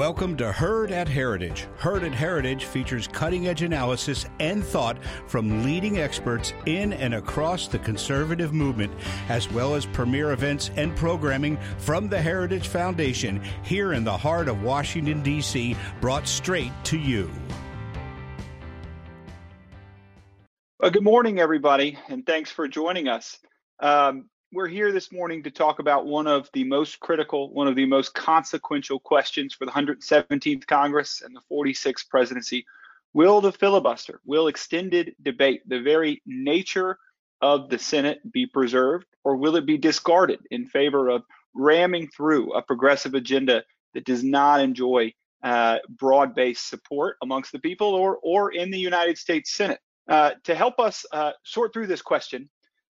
Welcome to Heard at Heritage. Heard at Heritage features cutting edge analysis and thought from leading experts in and across the conservative movement, as well as premier events and programming from the Heritage Foundation here in the heart of Washington, D.C., brought straight to you. Well, good morning, everybody, and thanks for joining us. Um, we're here this morning to talk about one of the most critical, one of the most consequential questions for the 117th Congress and the 46th presidency. Will the filibuster, will extended debate, the very nature of the Senate be preserved, or will it be discarded in favor of ramming through a progressive agenda that does not enjoy uh, broad-based support amongst the people or, or in the United States Senate? Uh, to help us uh, sort through this question,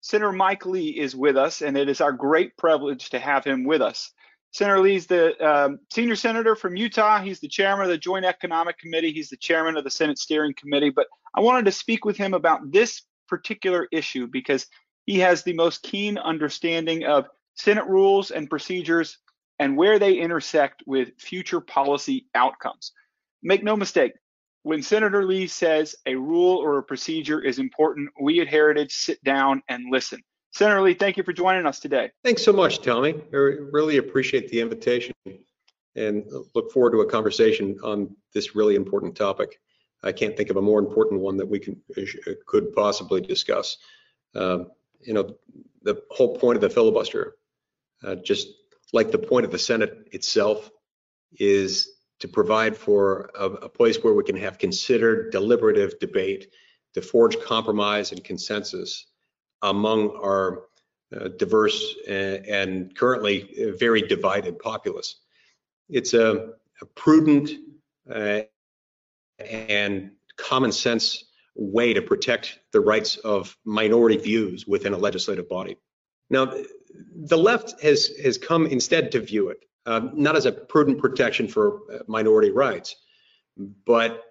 Senator Mike Lee is with us, and it is our great privilege to have him with us. Senator Lee is the um, senior senator from Utah. He's the chairman of the Joint Economic Committee. He's the chairman of the Senate Steering Committee. But I wanted to speak with him about this particular issue because he has the most keen understanding of Senate rules and procedures and where they intersect with future policy outcomes. Make no mistake, when Senator Lee says a rule or a procedure is important, we at Heritage sit down and listen. Senator Lee, thank you for joining us today. Thanks so much, Tommy. I really appreciate the invitation and look forward to a conversation on this really important topic. I can't think of a more important one that we can could possibly discuss. Um, you know, the whole point of the filibuster, uh, just like the point of the Senate itself, is to provide for a, a, place where we can have considered deliberative debate to forge compromise and consensus among our uh, diverse and, and, currently very divided populace. It's a, a prudent uh, and common sense way to protect the rights of minority views within a legislative body. Now, the left has has come instead to view it um, not as a prudent protection for uh, minority rights, but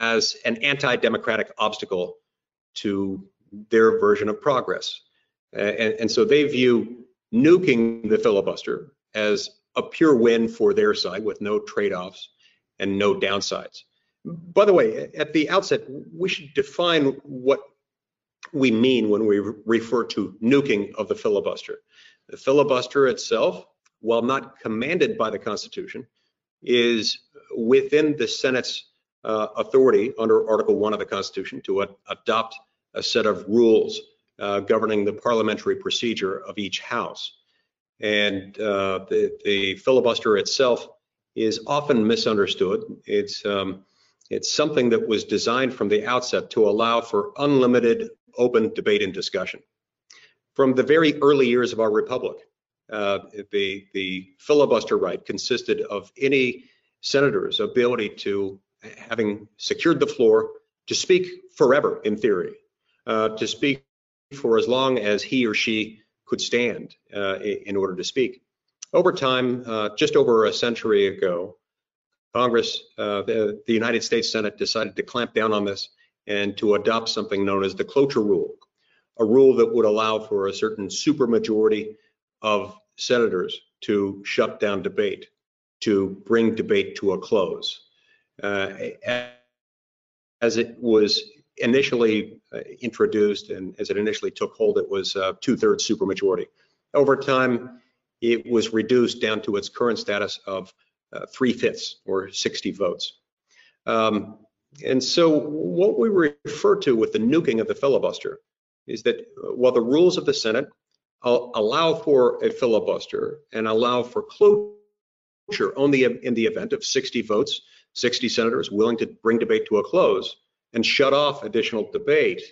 as an anti-democratic obstacle to their version of progress. And, and, so they view nuking the filibuster as a pure win for their side with no trade-offs and no downsides. By the way, at the outset, we should define what we mean when we refer to nuking of the filibuster. The filibuster itself while not commanded by the Constitution, is within the Senate's uh, authority under Article 1 of the Constitution to adopt a set of rules uh, governing the parliamentary procedure of each House. And uh, the, the, filibuster itself is often misunderstood. It's, um, it's something that was designed from the outset to allow for unlimited open debate and discussion. From the very early years of our republic, uh, the, the filibuster right consisted of any senator's ability to, having secured the floor, to speak forever in theory, uh, to speak for as long as he or she could stand uh, in order to speak. Over time, uh, just over a century ago, Congress, uh, the, the United States Senate decided to clamp down on this and to adopt something known as the cloture rule, a rule that would allow for a certain supermajority of senators to shut down debate, to bring debate to a close. Uh, as it was initially uh, introduced and as it initially took hold, it was uh, two-thirds supermajority. Over time, it was reduced down to its current status of uh, three-fifths or 60 votes. Um, and so what we refer to with the nuking of the filibuster is that uh, while the rules of the Senate allow for a filibuster and allow for cloture only in the event of 60 votes, 60 senators willing to bring debate to a close and shut off additional debate.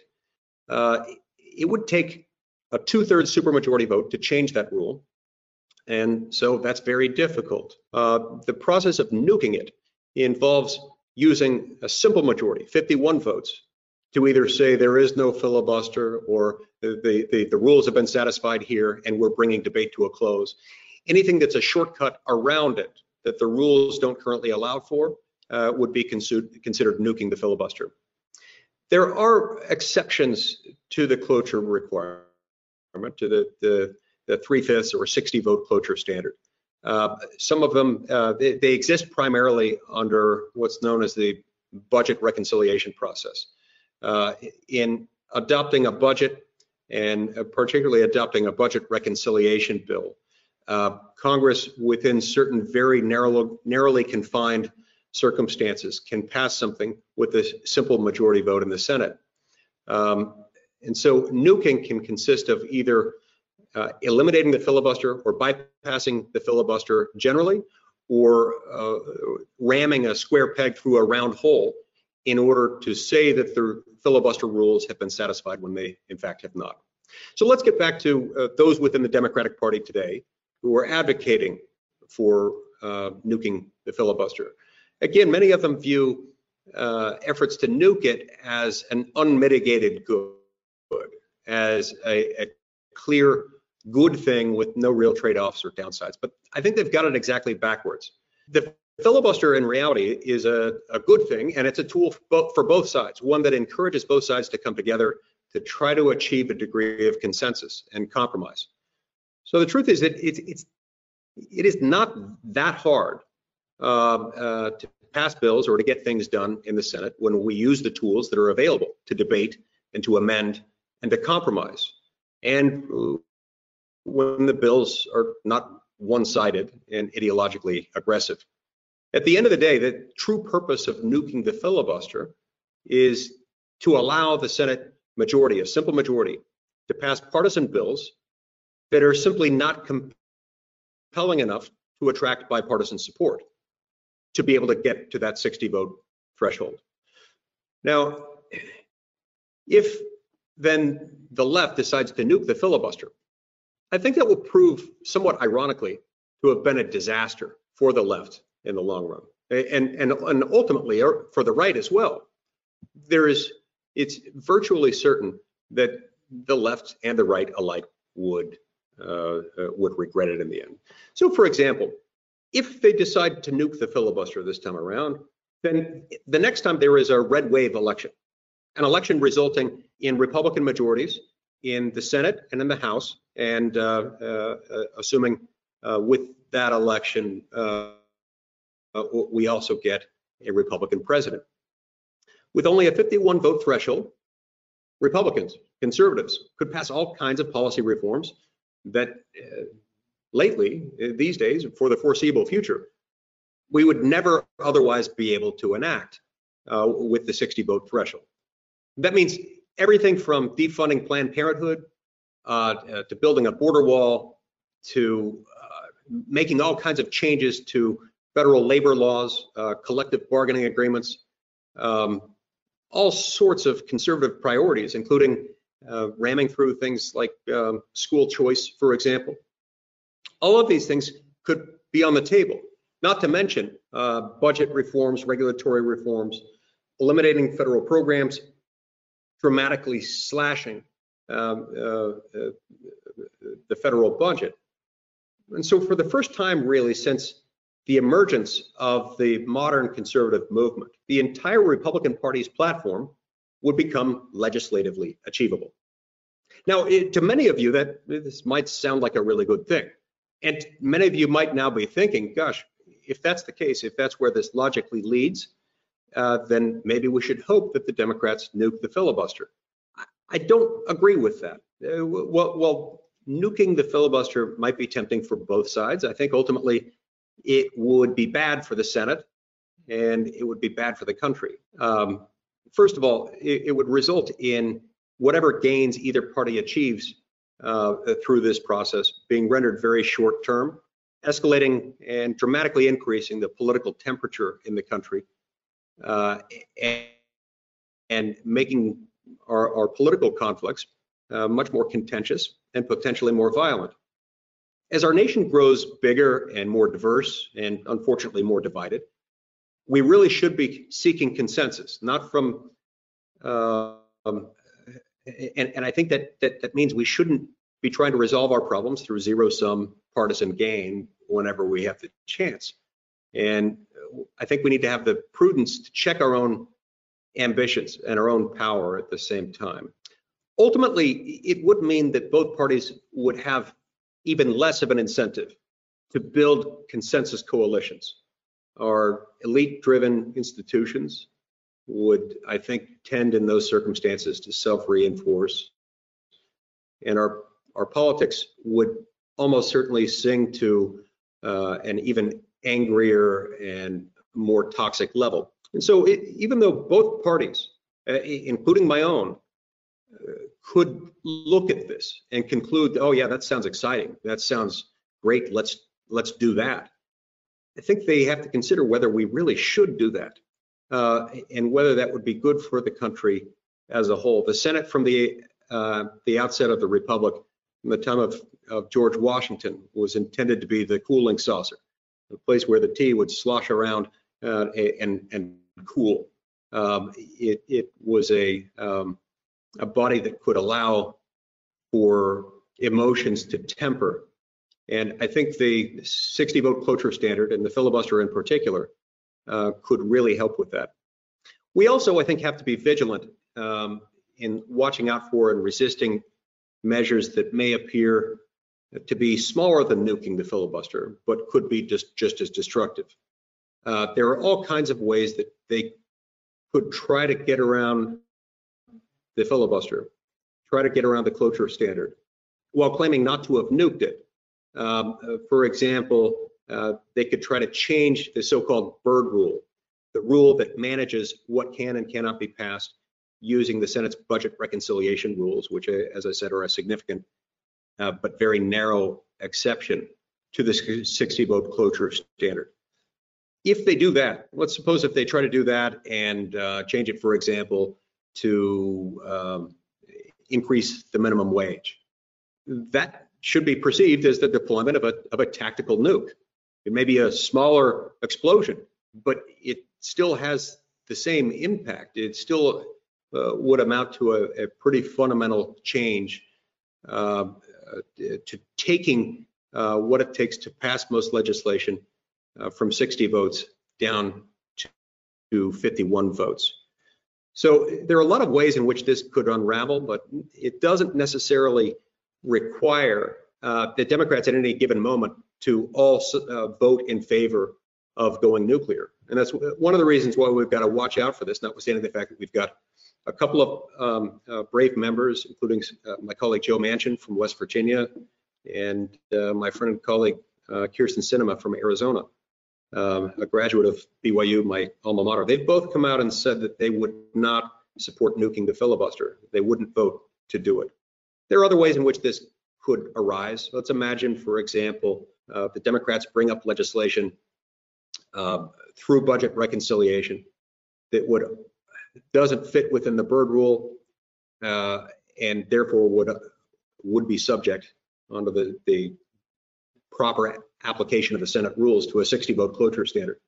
Uh, it would take a two-thirds supermajority vote to change that rule. And so that's very difficult. Uh, the process of nuking it involves using a simple majority, 51 votes, to either say there is no filibuster or the, the, the, rules have been satisfied here and we're bringing debate to a close. Anything that's a shortcut around it that the rules don't currently allow for uh, would be considered, considered nuking the filibuster. There are exceptions to the cloture requirement, to the, the, the three-fifths or 60 vote cloture standard. Uh, some of them, uh, they, they, exist primarily under what's known as the budget reconciliation process. Uh, in adopting a budget and uh, particularly adopting a budget reconciliation bill, uh, Congress, within certain very narrow, narrowly confined circumstances, can pass something with a simple majority vote in the Senate. Um, and so nuking can consist of either uh, eliminating the filibuster or bypassing the filibuster generally, or uh, ramming a square peg through a round hole in order to say that the filibuster rules have been satisfied when they in fact have not. So let's get back to uh, those within the Democratic Party today who are advocating for uh, nuking the filibuster. Again, many of them view uh, efforts to nuke it as an unmitigated good, as a, a clear good thing with no real trade-offs or downsides. But I think they've got it exactly backwards. The filibuster in reality is a, a good thing, and it's a tool for both, for both sides, one that encourages both sides to come together to try to achieve a degree of consensus and compromise. So the truth is that it's, it's it is not that hard uh, uh, to pass bills or to get things done in the Senate when we use the tools that are available to debate and to amend and to compromise. And when the bills are not one-sided and ideologically aggressive. At the end of the day, the true purpose of nuking the filibuster is to allow the Senate majority, a simple majority, to pass partisan bills that are simply not compelling enough to attract bipartisan support to be able to get to that 60 vote threshold. Now, if then the left decides to nuke the filibuster, I think that will prove somewhat ironically to have been a disaster for the left in the long run and, and, and ultimately for the right as well. There is, it's virtually certain that the left and the right alike would uh, uh, would regret it in the end. So, for example, if they decide to nuke the filibuster this time around, then the next time there is a red wave election, an election resulting in Republican majorities in the Senate and in the House, and uh, uh, uh assuming uh, with that election, we also get a Republican president. With only a 51 vote threshold, Republicans, conservatives could pass all kinds of policy reforms that uh, lately, uh, these days, for the foreseeable future, we would never otherwise be able to enact uh, with the 60 vote threshold. That means everything from defunding Planned Parenthood uh, uh to building a border wall to uh, making all kinds of changes to federal labor laws, collective bargaining agreements, um, all sorts of conservative priorities, including uh, ramming through things like um, school choice, for example. All of these things could be on the table, not to mention uh, budget reforms, regulatory reforms, eliminating federal programs, dramatically slashing um, uh, uh the federal budget. And so for the first time really since the emergence of the modern conservative movement, the entire Republican Party's platform would become legislatively achievable. Now, it, to many of you, that this might sound like a really good thing. And many of you might now be thinking, gosh, if that's the case, if that's where this logically leads, uh, then maybe we should hope that the Democrats nuke the filibuster. I don't agree with that. Uh, well, well, nuking the filibuster might be tempting for both sides. I think ultimately it would be bad for the Senate and it would be bad for the country. Um, first of all, it, it, would result in whatever gains either party achieves uh, through this process being rendered very short term, escalating and dramatically increasing the political temperature in the country, uh, and, and, making our, our, political conflicts uh, much more contentious and potentially more violent. As our nation grows bigger and more diverse, and unfortunately more divided, we really should be seeking consensus, not from, uh, um, and, and I think that, that that means we shouldn't be trying to resolve our problems through zero sum partisan gain whenever we have the chance. And I think we need to have the prudence to check our own ambitions and our own power at the same time. Ultimately, it would mean that both parties would have even less of an incentive to build consensus coalitions. Our elite-driven institutions would, I think, tend in those circumstances to self-reinforce. And our, our politics would almost certainly sing to uh, an even angrier and more toxic level. And so it, even though both parties, uh, including my own, uh, could look at this and conclude, oh yeah, that sounds exciting. That sounds great. Let's let's do that. I think they have to consider whether we really should do that uh, and whether that would be good for the country as a whole. The Senate from the uh, the outset of the Republic, from the time of, of George Washington, was intended to be the cooling saucer, a place where the tea would slosh around uh, and, and cool. Um, it, it, was a, um, a body that could allow for emotions to temper. And I think the 60 vote cloture standard and the filibuster in particular uh, could really help with that. We also, I think, have to be vigilant um, in watching out for and resisting measures that may appear to be smaller than nuking the filibuster, but could be just, just as destructive. Uh, there are all kinds of ways that they could try to get around the filibuster, try to get around the cloture standard, while claiming not to have nuked it. Um, for example, uh, they could try to change the so-called Byrd rule, the rule that manages what can and cannot be passed using the Senate's budget reconciliation rules, which, uh, as I said, are a significant uh, but very narrow exception to the 60 vote cloture standard. If they do that, let's suppose if they try to do that and uh, change it, for example, to um, increase the minimum wage, that should be perceived as the deployment of a, of a tactical nuke. It may be a smaller explosion, but it still has the same impact. It still uh, would amount to a, a pretty fundamental change uh, to taking uh, what it takes to pass most legislation uh, from 60 votes down to 51 votes. So there are a lot of ways in which this could unravel, but it doesn't necessarily require uh, the Democrats at any given moment to all uh, vote in favor of going nuclear. And that's one of the reasons why we've got to watch out for this, notwithstanding the fact that we've got a couple of um, uh, brave members, including uh, my colleague Joe Manchin from West Virginia and uh, my friend and colleague uh, Kyrsten Sinema from Arizona, um, a graduate of BYU, my alma mater. They've both come out and said that they would not support nuking the filibuster. They wouldn't vote to do it. There are other ways in which this could arise. Let's imagine, for example, uh, the Democrats bring up legislation uh, through budget reconciliation that would doesn't fit within the Byrd rule uh, and therefore would would be subject under the, the proper application of the Senate rules to a 60 vote cloture standard.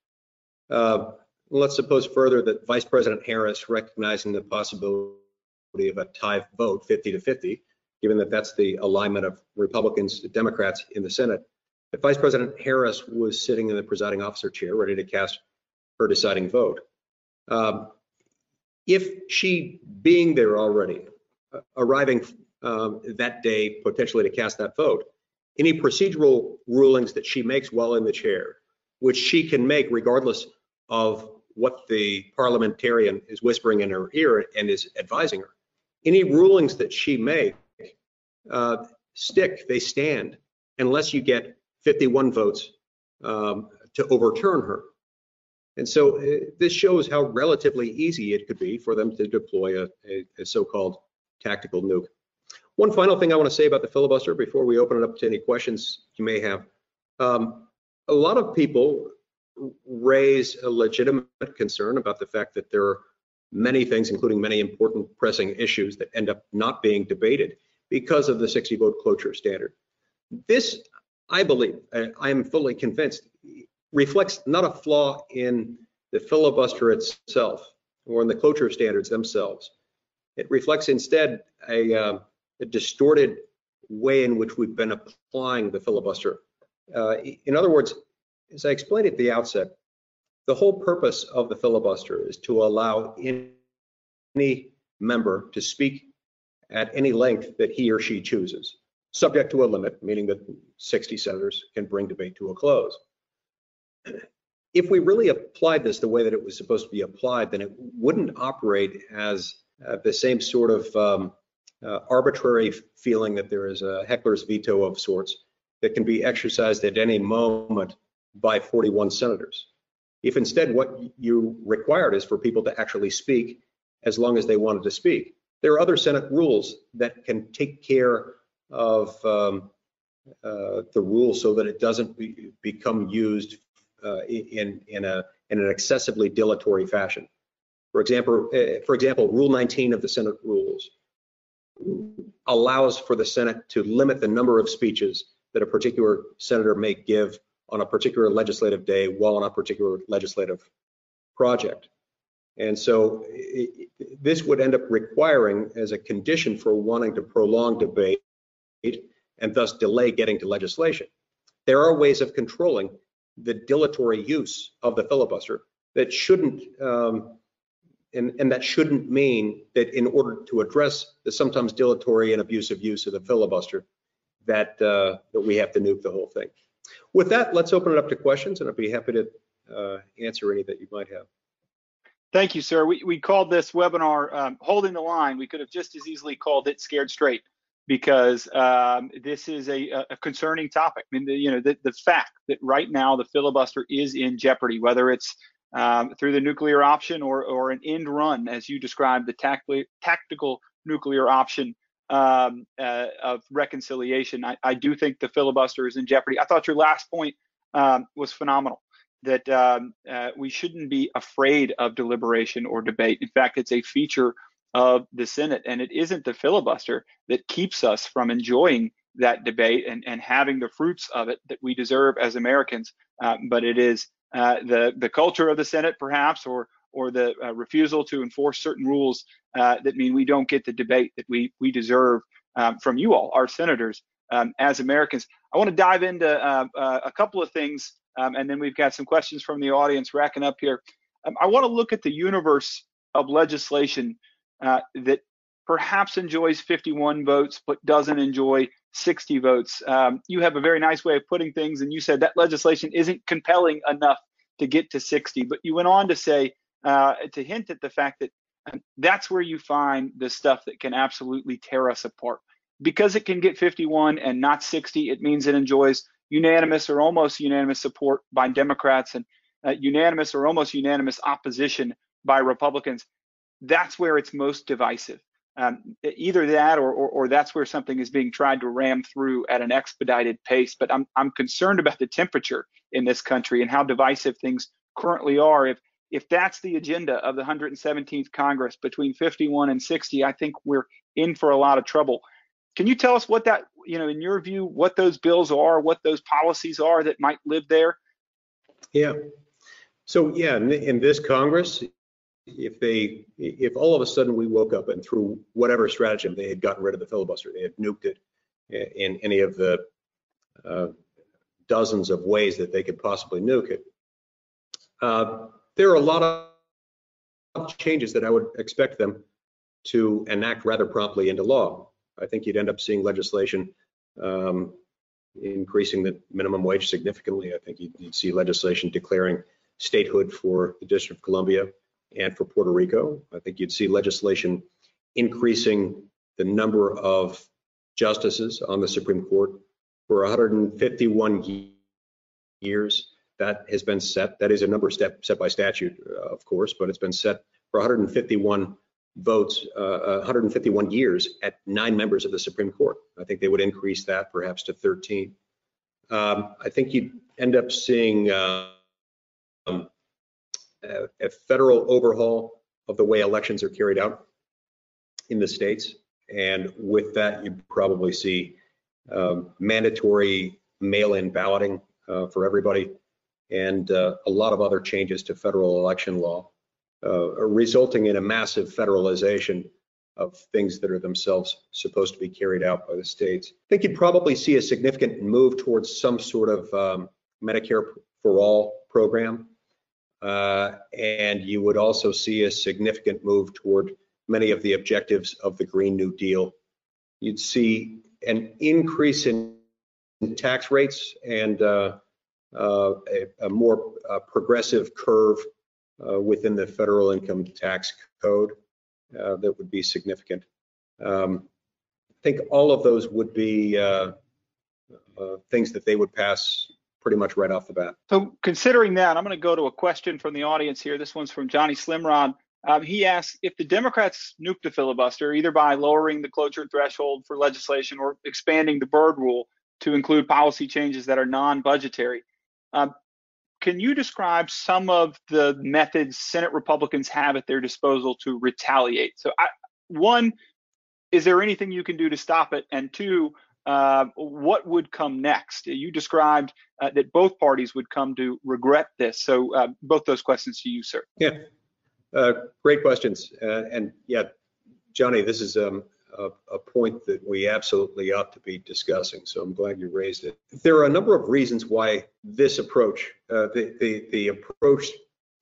Uh, let's suppose further that Vice President Harris, recognizing the possibility of a tie vote 50 to 50, given that that's the alignment of Republicans to Democrats in the Senate, if Vice President Harris was sitting in the presiding officer chair, ready to cast her deciding vote, um, if she being there already, uh, arriving um, that day potentially to cast that vote, any procedural rulings that she makes while in the chair, which she can make regardless of what the parliamentarian is whispering in her ear and is advising her, any rulings that she make uh, stick, they stand, unless you get 51 votes um, to overturn her. And so uh, this shows how relatively easy it could be for them to deploy a, a, a so-called tactical nuke. One final thing I want to say about the filibuster before we open it up to any questions you may have. Um, a lot of people raise a legitimate concern about the fact that there are many things, including many important pressing issues that end up not being debated because of the 60 vote cloture standard. This, I believe, I am fully convinced, reflects not a flaw in the filibuster itself or in the cloture standards themselves. It reflects instead a, uh, a distorted way in which we've been applying the filibuster. Uh, in other words, as I explained at the outset, the whole purpose of the filibuster is to allow any member to speak at any length that he or she chooses. subject to a limit, meaning that 60 senators can bring debate to a close. If we really applied this the way that it was supposed to be applied, then it wouldn't operate as uh, the same sort of um, uh, arbitrary feeling that there is a heckler's veto of sorts that can be exercised at any moment by 41 senators. If instead what you required is for people to actually speak as long as they wanted to speak, there are other Senate rules that can take care of um, uh, the rule so that it doesn't be, become used uh, in in a in an excessively dilatory fashion. For example, uh, for example, Rule 19 of the Senate rules allows for the Senate to limit the number of speeches that a particular senator may give on a particular legislative day while on a particular legislative project. And so it, this would end up requiring, as a condition for wanting to prolong debate and thus delay getting to legislation, there are ways of controlling the dilatory use of the filibuster that shouldn't um, and, and that shouldn't mean that in order to address the sometimes dilatory and abusive use of the filibuster, that uh, that we have to nuke the whole thing. With that, let's open it up to questions, and I'd be happy to uh, answer any that you might have. Thank you, sir. We, we called this webinar um, Holding the Line. We could have just as easily called it Scared Straight because um, this is a, a, concerning topic. I mean, the, you know, the, the fact that right now the filibuster is in jeopardy, whether it's um, through the nuclear option or, or an end run, as you described, the tacti- tactical nuclear option um, uh, of reconciliation. I, I, do think the filibuster is in jeopardy. I thought your last point um, was phenomenal. That um, uh, we shouldn't be afraid of deliberation or debate. In fact, it's a feature of the Senate, and it isn't the filibuster that keeps us from enjoying that debate and, and having the fruits of it that we deserve as Americans. Uh, but it is uh, the the culture of the Senate, perhaps, or or the uh, refusal to enforce certain rules uh, that mean we don't get the debate that we we deserve um, from you all, our senators, um, as Americans. I want to dive into uh, uh, a couple of things, um, and then we've got some questions from the audience racking up here. Um, I want to look at the universe of legislation that perhaps enjoys 51 votes but doesn't enjoy 60 votes. Um, you have a very nice way of putting things, and you said that legislation isn't compelling enough to get to 60. But you went on to say, uh, to hint at the fact that um, that's where you find the stuff that can absolutely tear us apart. Because it can get 51 and not 60, it means it enjoys unanimous or almost unanimous support by Democrats and uh, unanimous or almost unanimous opposition by Republicans. That's where it's most divisive. Um, either that or, or, or, that's where something is being tried to ram through at an expedited pace. But I'm, I'm concerned about the temperature in this country and how divisive things currently are. If, if that's the agenda of the 117th Congress between 51 and 60, I think we're in for a lot of trouble. Can you tell us what that, you know, in your view, what those bills are, what those policies are that might live there? Yeah. So yeah, in, in this Congress, if they, if all of a sudden we woke up and through whatever stratagem they had gotten rid of the filibuster, they had nuked it in any of the uh, dozens of ways that they could possibly nuke it. Uh, there are a lot of changes that I would expect them to enact rather promptly into law. I think you'd end up seeing legislation um, increasing the minimum wage significantly. I think you'd, you'd see legislation declaring statehood for the District of Columbia and for Puerto Rico. I think you'd see legislation increasing the number of justices on the Supreme Court for 151 years. That has been set. That is a number set, set by statute, uh, of course, but it's been set for 151 votes, uh, 151 years at nine members of the Supreme Court. I think they would increase that perhaps to 13. Um, I think you'd end up seeing uh, um, a, a federal overhaul of the way elections are carried out in the states. And with that, you probably see um, mandatory mail-in balloting uh, for everybody and uh, a lot of other changes to federal election law, uh, resulting in a massive federalization of things that are themselves supposed to be carried out by the states. I think you'd probably see a significant move towards some sort of um, Medicare for all program and you would also see a significant move toward many of the objectives of the Green New Deal. You'd see an increase in tax rates and uh, uh, a, a, more uh, progressive curve uh, within the federal income tax code uh, that would be significant. Um, I think all of those would be uh, things that they would pass pretty much right off the bat. So considering that, I'm going to go to a question from the audience here. This one's from Johnny Slimrod. Um, he asks if the Democrats nuke the filibuster, either by lowering the cloture threshold for legislation or expanding the Byrd rule to include policy changes that are non-budgetary. Um, can you describe some of the methods Senate Republicans have at their disposal to retaliate? So, I, one, is there anything you can do to stop it? And two, uh, what would come next? You described uh, that both parties would come to regret this. So, uh, both those questions to you, sir. Yeah, uh, great questions. Uh, and yeah, Johnny, this is um, a, a, point that we absolutely ought to be discussing. So I'm glad you raised it. There are a number of reasons why this approach, the, the, the approach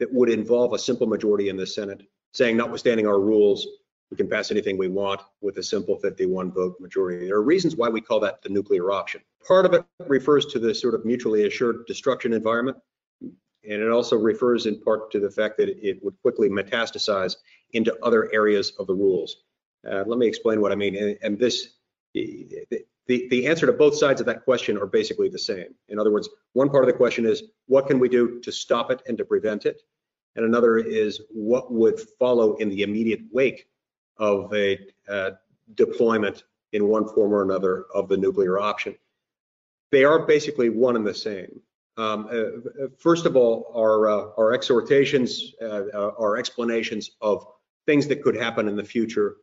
that would involve a simple majority in the Senate, saying notwithstanding our rules, we can pass anything we want with a simple 51 vote majority. There are reasons why we call that the nuclear option. Part of it refers to the sort of mutually assured destruction environment. And it also refers in part to the fact that it would quickly metastasize into other areas of the rules. Uh, let me explain what I mean. And, and this, the, the, the answer to both sides of that question are basically the same. In other words, one part of the question is, what can we do to stop it and to prevent it? And another is, what would follow in the immediate wake of a uh, deployment in one form or another of the nuclear option? They are basically one and the same. Um, uh, first of all, our, uh, our exhortations, uh, our explanations of things that could happen in the future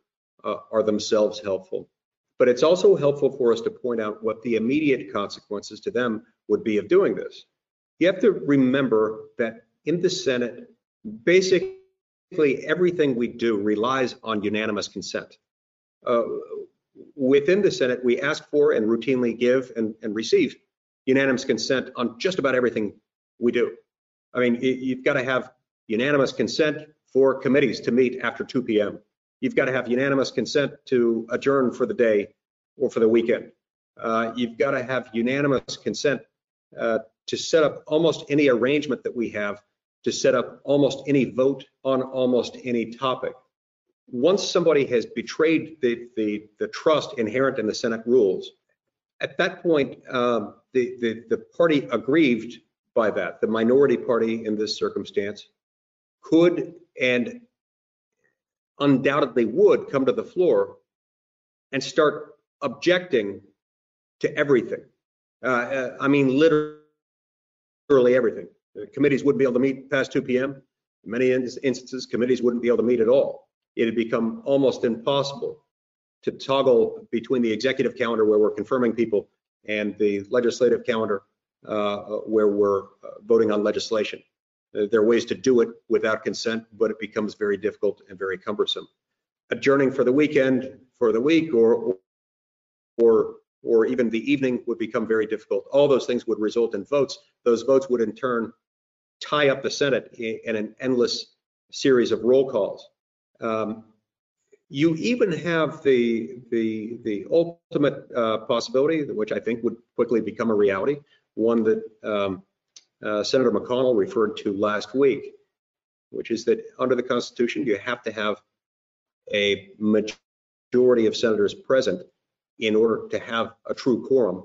uh, are themselves helpful. But it's also helpful for us to point out what the immediate consequences to them would be of doing this. You have to remember that in the Senate, basically everything we do relies on unanimous consent. Uh, within the Senate, we ask for and routinely give and, and, receive unanimous consent on just about everything we do. I mean, you've got to have unanimous consent for committees to meet after 2 p.m you've got to have unanimous consent to adjourn for the day or for the weekend. Uh, you've got to have unanimous consent uh, to set up almost any arrangement that we have to set up almost any vote on almost any topic. Once somebody has betrayed the, the, the trust inherent in the Senate rules, at that point, um, the, the, the party aggrieved by that, the minority party in this circumstance, could and undoubtedly would come to the floor and start objecting to everything. Uh, uh I mean, literally everything. Committees wouldn't be able to meet past 2 p.m. In many instances, committees wouldn't be able to meet at all. It had become almost impossible to toggle between the executive calendar where we're confirming people and the legislative calendar uh, where we're uh, voting on legislation. Uh, there are ways to do it without consent, but it becomes very difficult and very cumbersome. Adjourning for the weekend, for the week, or or or even the evening would become very difficult. All those things would result in votes. Those votes would in turn tie up the Senate in an endless series of roll calls. Um, you even have the the the ultimate uh, possibility, which I think would quickly become a reality, one that um, uh, Senator McConnell referred to last week, which is that under the Constitution, you have to have a majority of senators present in order to have a true quorum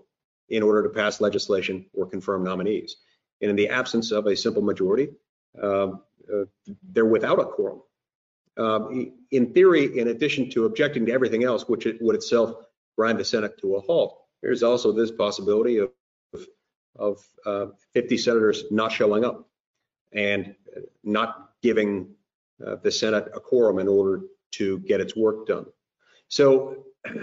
in order to pass legislation or confirm nominees. And in the absence of a simple majority, uh, uh, they're without a quorum. Um, in theory, in addition to objecting to everything else, which it would itself grind the Senate to a halt, there's also this possibility of of uh, 50 senators not showing up and not giving uh, the Senate a quorum in order to get its work done. So uh,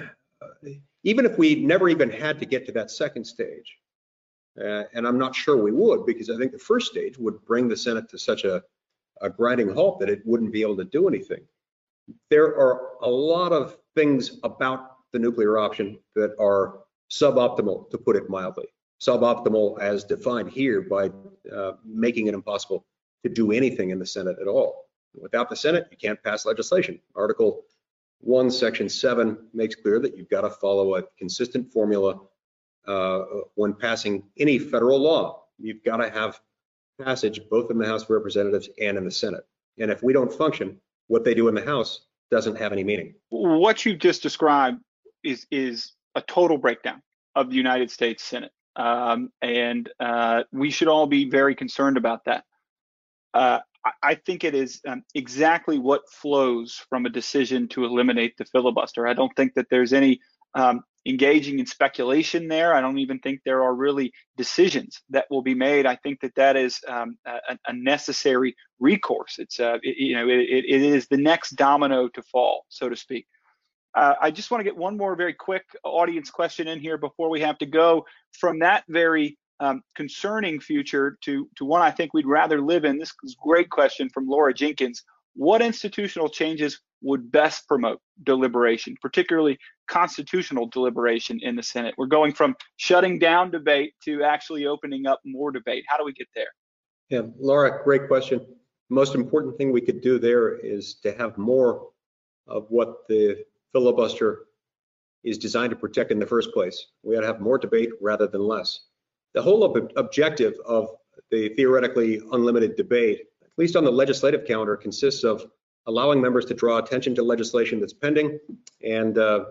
even if we never even had to get to that second stage, uh, and I'm not sure we would, because I think the first stage would bring the Senate to such a, a grinding halt that it wouldn't be able to do anything. There are a lot of things about the nuclear option that are suboptimal, to put it mildly suboptimal as defined here by uh, making it impossible to do anything in the Senate at all. Without the Senate, you can't pass legislation. Article One, section seven makes clear that you've got to follow a consistent formula uh, when passing any federal law. You've got to have passage both in the House of Representatives and in the Senate. And if we don't function, what they do in the House doesn't have any meaning. What you just described is is a total breakdown of the United States Senate, um, and uh, we should all be very concerned about that. Uh, I think it is um, exactly what flows from a decision to eliminate the filibuster. I don't think that there's any um, engaging in speculation there. I don't even think there are really decisions that will be made. I think that that is um, a, a, necessary recourse. It's uh, it, you know it, it is the next domino to fall, so to speak. Uh, I just want to get one more very quick audience question in here before we have to go from that very um, concerning future to to one I think we'd rather live in. This is a great question from Laura Jenkins. What institutional changes would best promote deliberation, particularly constitutional deliberation in the Senate? We're going from shutting down debate to actually opening up more debate. How do we get there? Yeah, Laura, great question. most important thing we could do there is to have more of what the filibuster is designed to protect in the first place. We ought to have more debate rather than less. The whole ob objective of the theoretically unlimited debate, at least on the legislative calendar, consists of allowing members to draw attention to legislation that's pending and uh,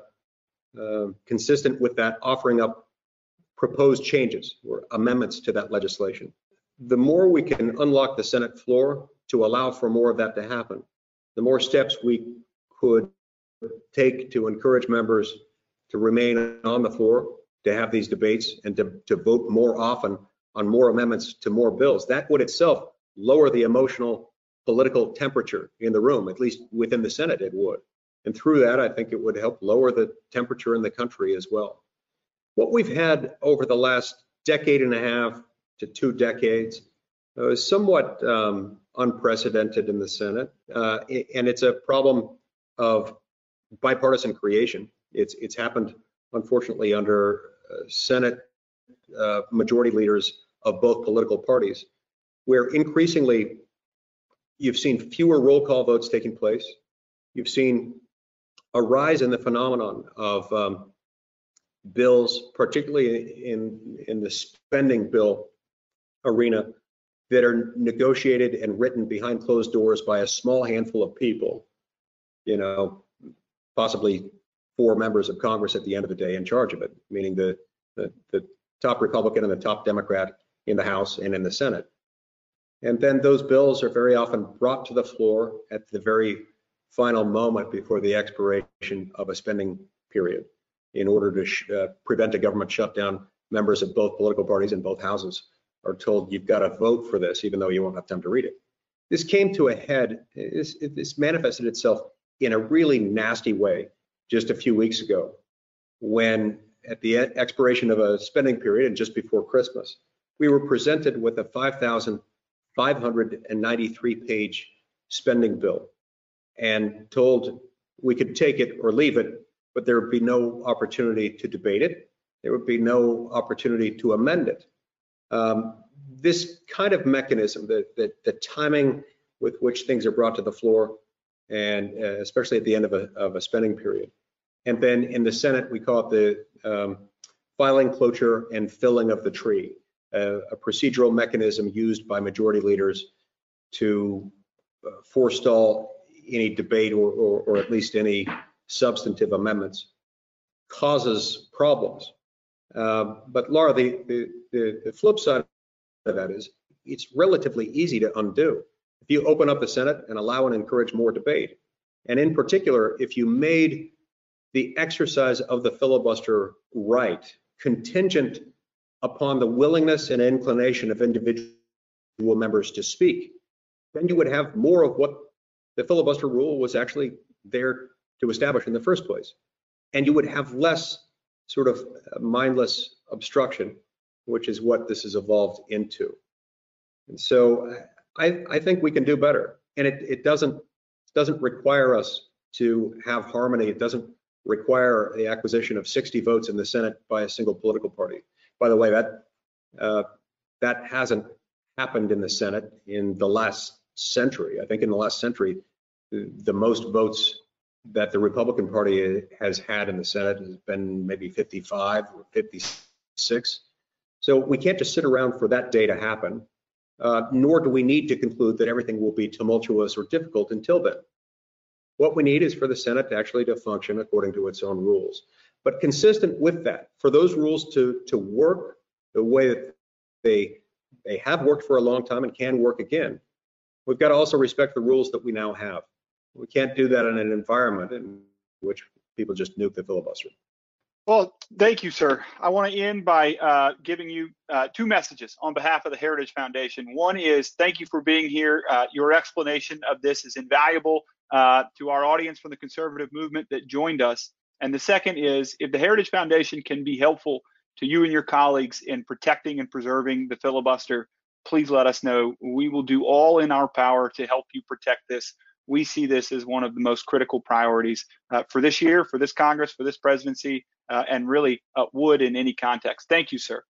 uh, consistent with that, offering up proposed changes or amendments to that legislation. The more we can unlock the Senate floor to allow for more of that to happen, the more steps we could take to encourage members to remain on the floor, to have these debates, and to, to vote more often on more amendments to more bills. That would itself lower the emotional political temperature in the room, at least within the Senate, it would. And through that, I think it would help lower the temperature in the country as well. What we've had over the last decade and a half to two decades uh, is somewhat um, unprecedented in the Senate, uh, and it's a problem of bipartisan creation. It's it's happened, unfortunately, under uh, Senate uh, majority leaders of both political parties, where increasingly you've seen fewer roll call votes taking place. You've seen a rise in the phenomenon of um, bills, particularly in, in the spending bill arena, that are negotiated and written behind closed doors by a small handful of people, you know, possibly four members of Congress at the end of the day in charge of it, meaning the, the, the top Republican and the top Democrat in the House and in the Senate. And then those bills are very often brought to the floor at the very final moment before the expiration of a spending period in order to uh, prevent a government shutdown. Members of both political parties in both houses are told you've got to vote for this, even though you won't have time to read it. This came to a head, this, this manifested itself in a really nasty way just a few weeks ago when at the expiration of a spending period and just before Christmas, we were presented with a 5,000 593 page spending bill and told we could take it or leave it, but there would be no opportunity to debate it. There would be no opportunity to amend it. Um, this kind of mechanism, the, the, the, timing with which things are brought to the floor, and uh, especially at the end of a, of a, spending period. And then in the Senate, we call it the um, filing cloture and filling of the tree a, a procedural mechanism used by majority leaders to uh, forestall any debate or, or, or, at least any substantive amendments causes problems. Uh, but Laura, the, the, the, flip side of that is it's relatively easy to undo. If you open up the Senate and allow and encourage more debate, and in particular, if you made the exercise of the filibuster right contingent upon the willingness and inclination of individual members to speak, then you would have more of what the filibuster rule was actually there to establish in the first place. And you would have less sort of uh, mindless obstruction, which is what this has evolved into. And so uh, I, I think we can do better. And it, it doesn't doesn't require us to have harmony. It doesn't require the acquisition of 60 votes in the Senate by a single political party. By the way, that uh, that hasn't happened in the Senate in the last century. I think in the last century, the, most votes that the Republican Party has had in the Senate has been maybe 55 or 56. So we can't just sit around for that day to happen, uh, nor do we need to conclude that everything will be tumultuous or difficult until then. What we need is for the Senate to actually to function according to its own rules. But consistent with that, for those rules to, to work the way that they, they have worked for a long time and can work again, we've got to also respect the rules that we now have. We can't do that in an environment in which people just nuke the filibuster. Well, thank you, sir. I want to end by uh, giving you uh, two messages on behalf of the Heritage Foundation. One is thank you for being here. Uh, your explanation of this is invaluable uh, to our audience from the conservative movement that joined us. And the second is if the Heritage Foundation can be helpful to you and your colleagues in protecting and preserving the filibuster, please let us know. We will do all in our power to help you protect this. We see this as one of the most critical priorities uh, for this year, for this Congress, for this presidency, uh, and really uh, would in any context. Thank you, sir.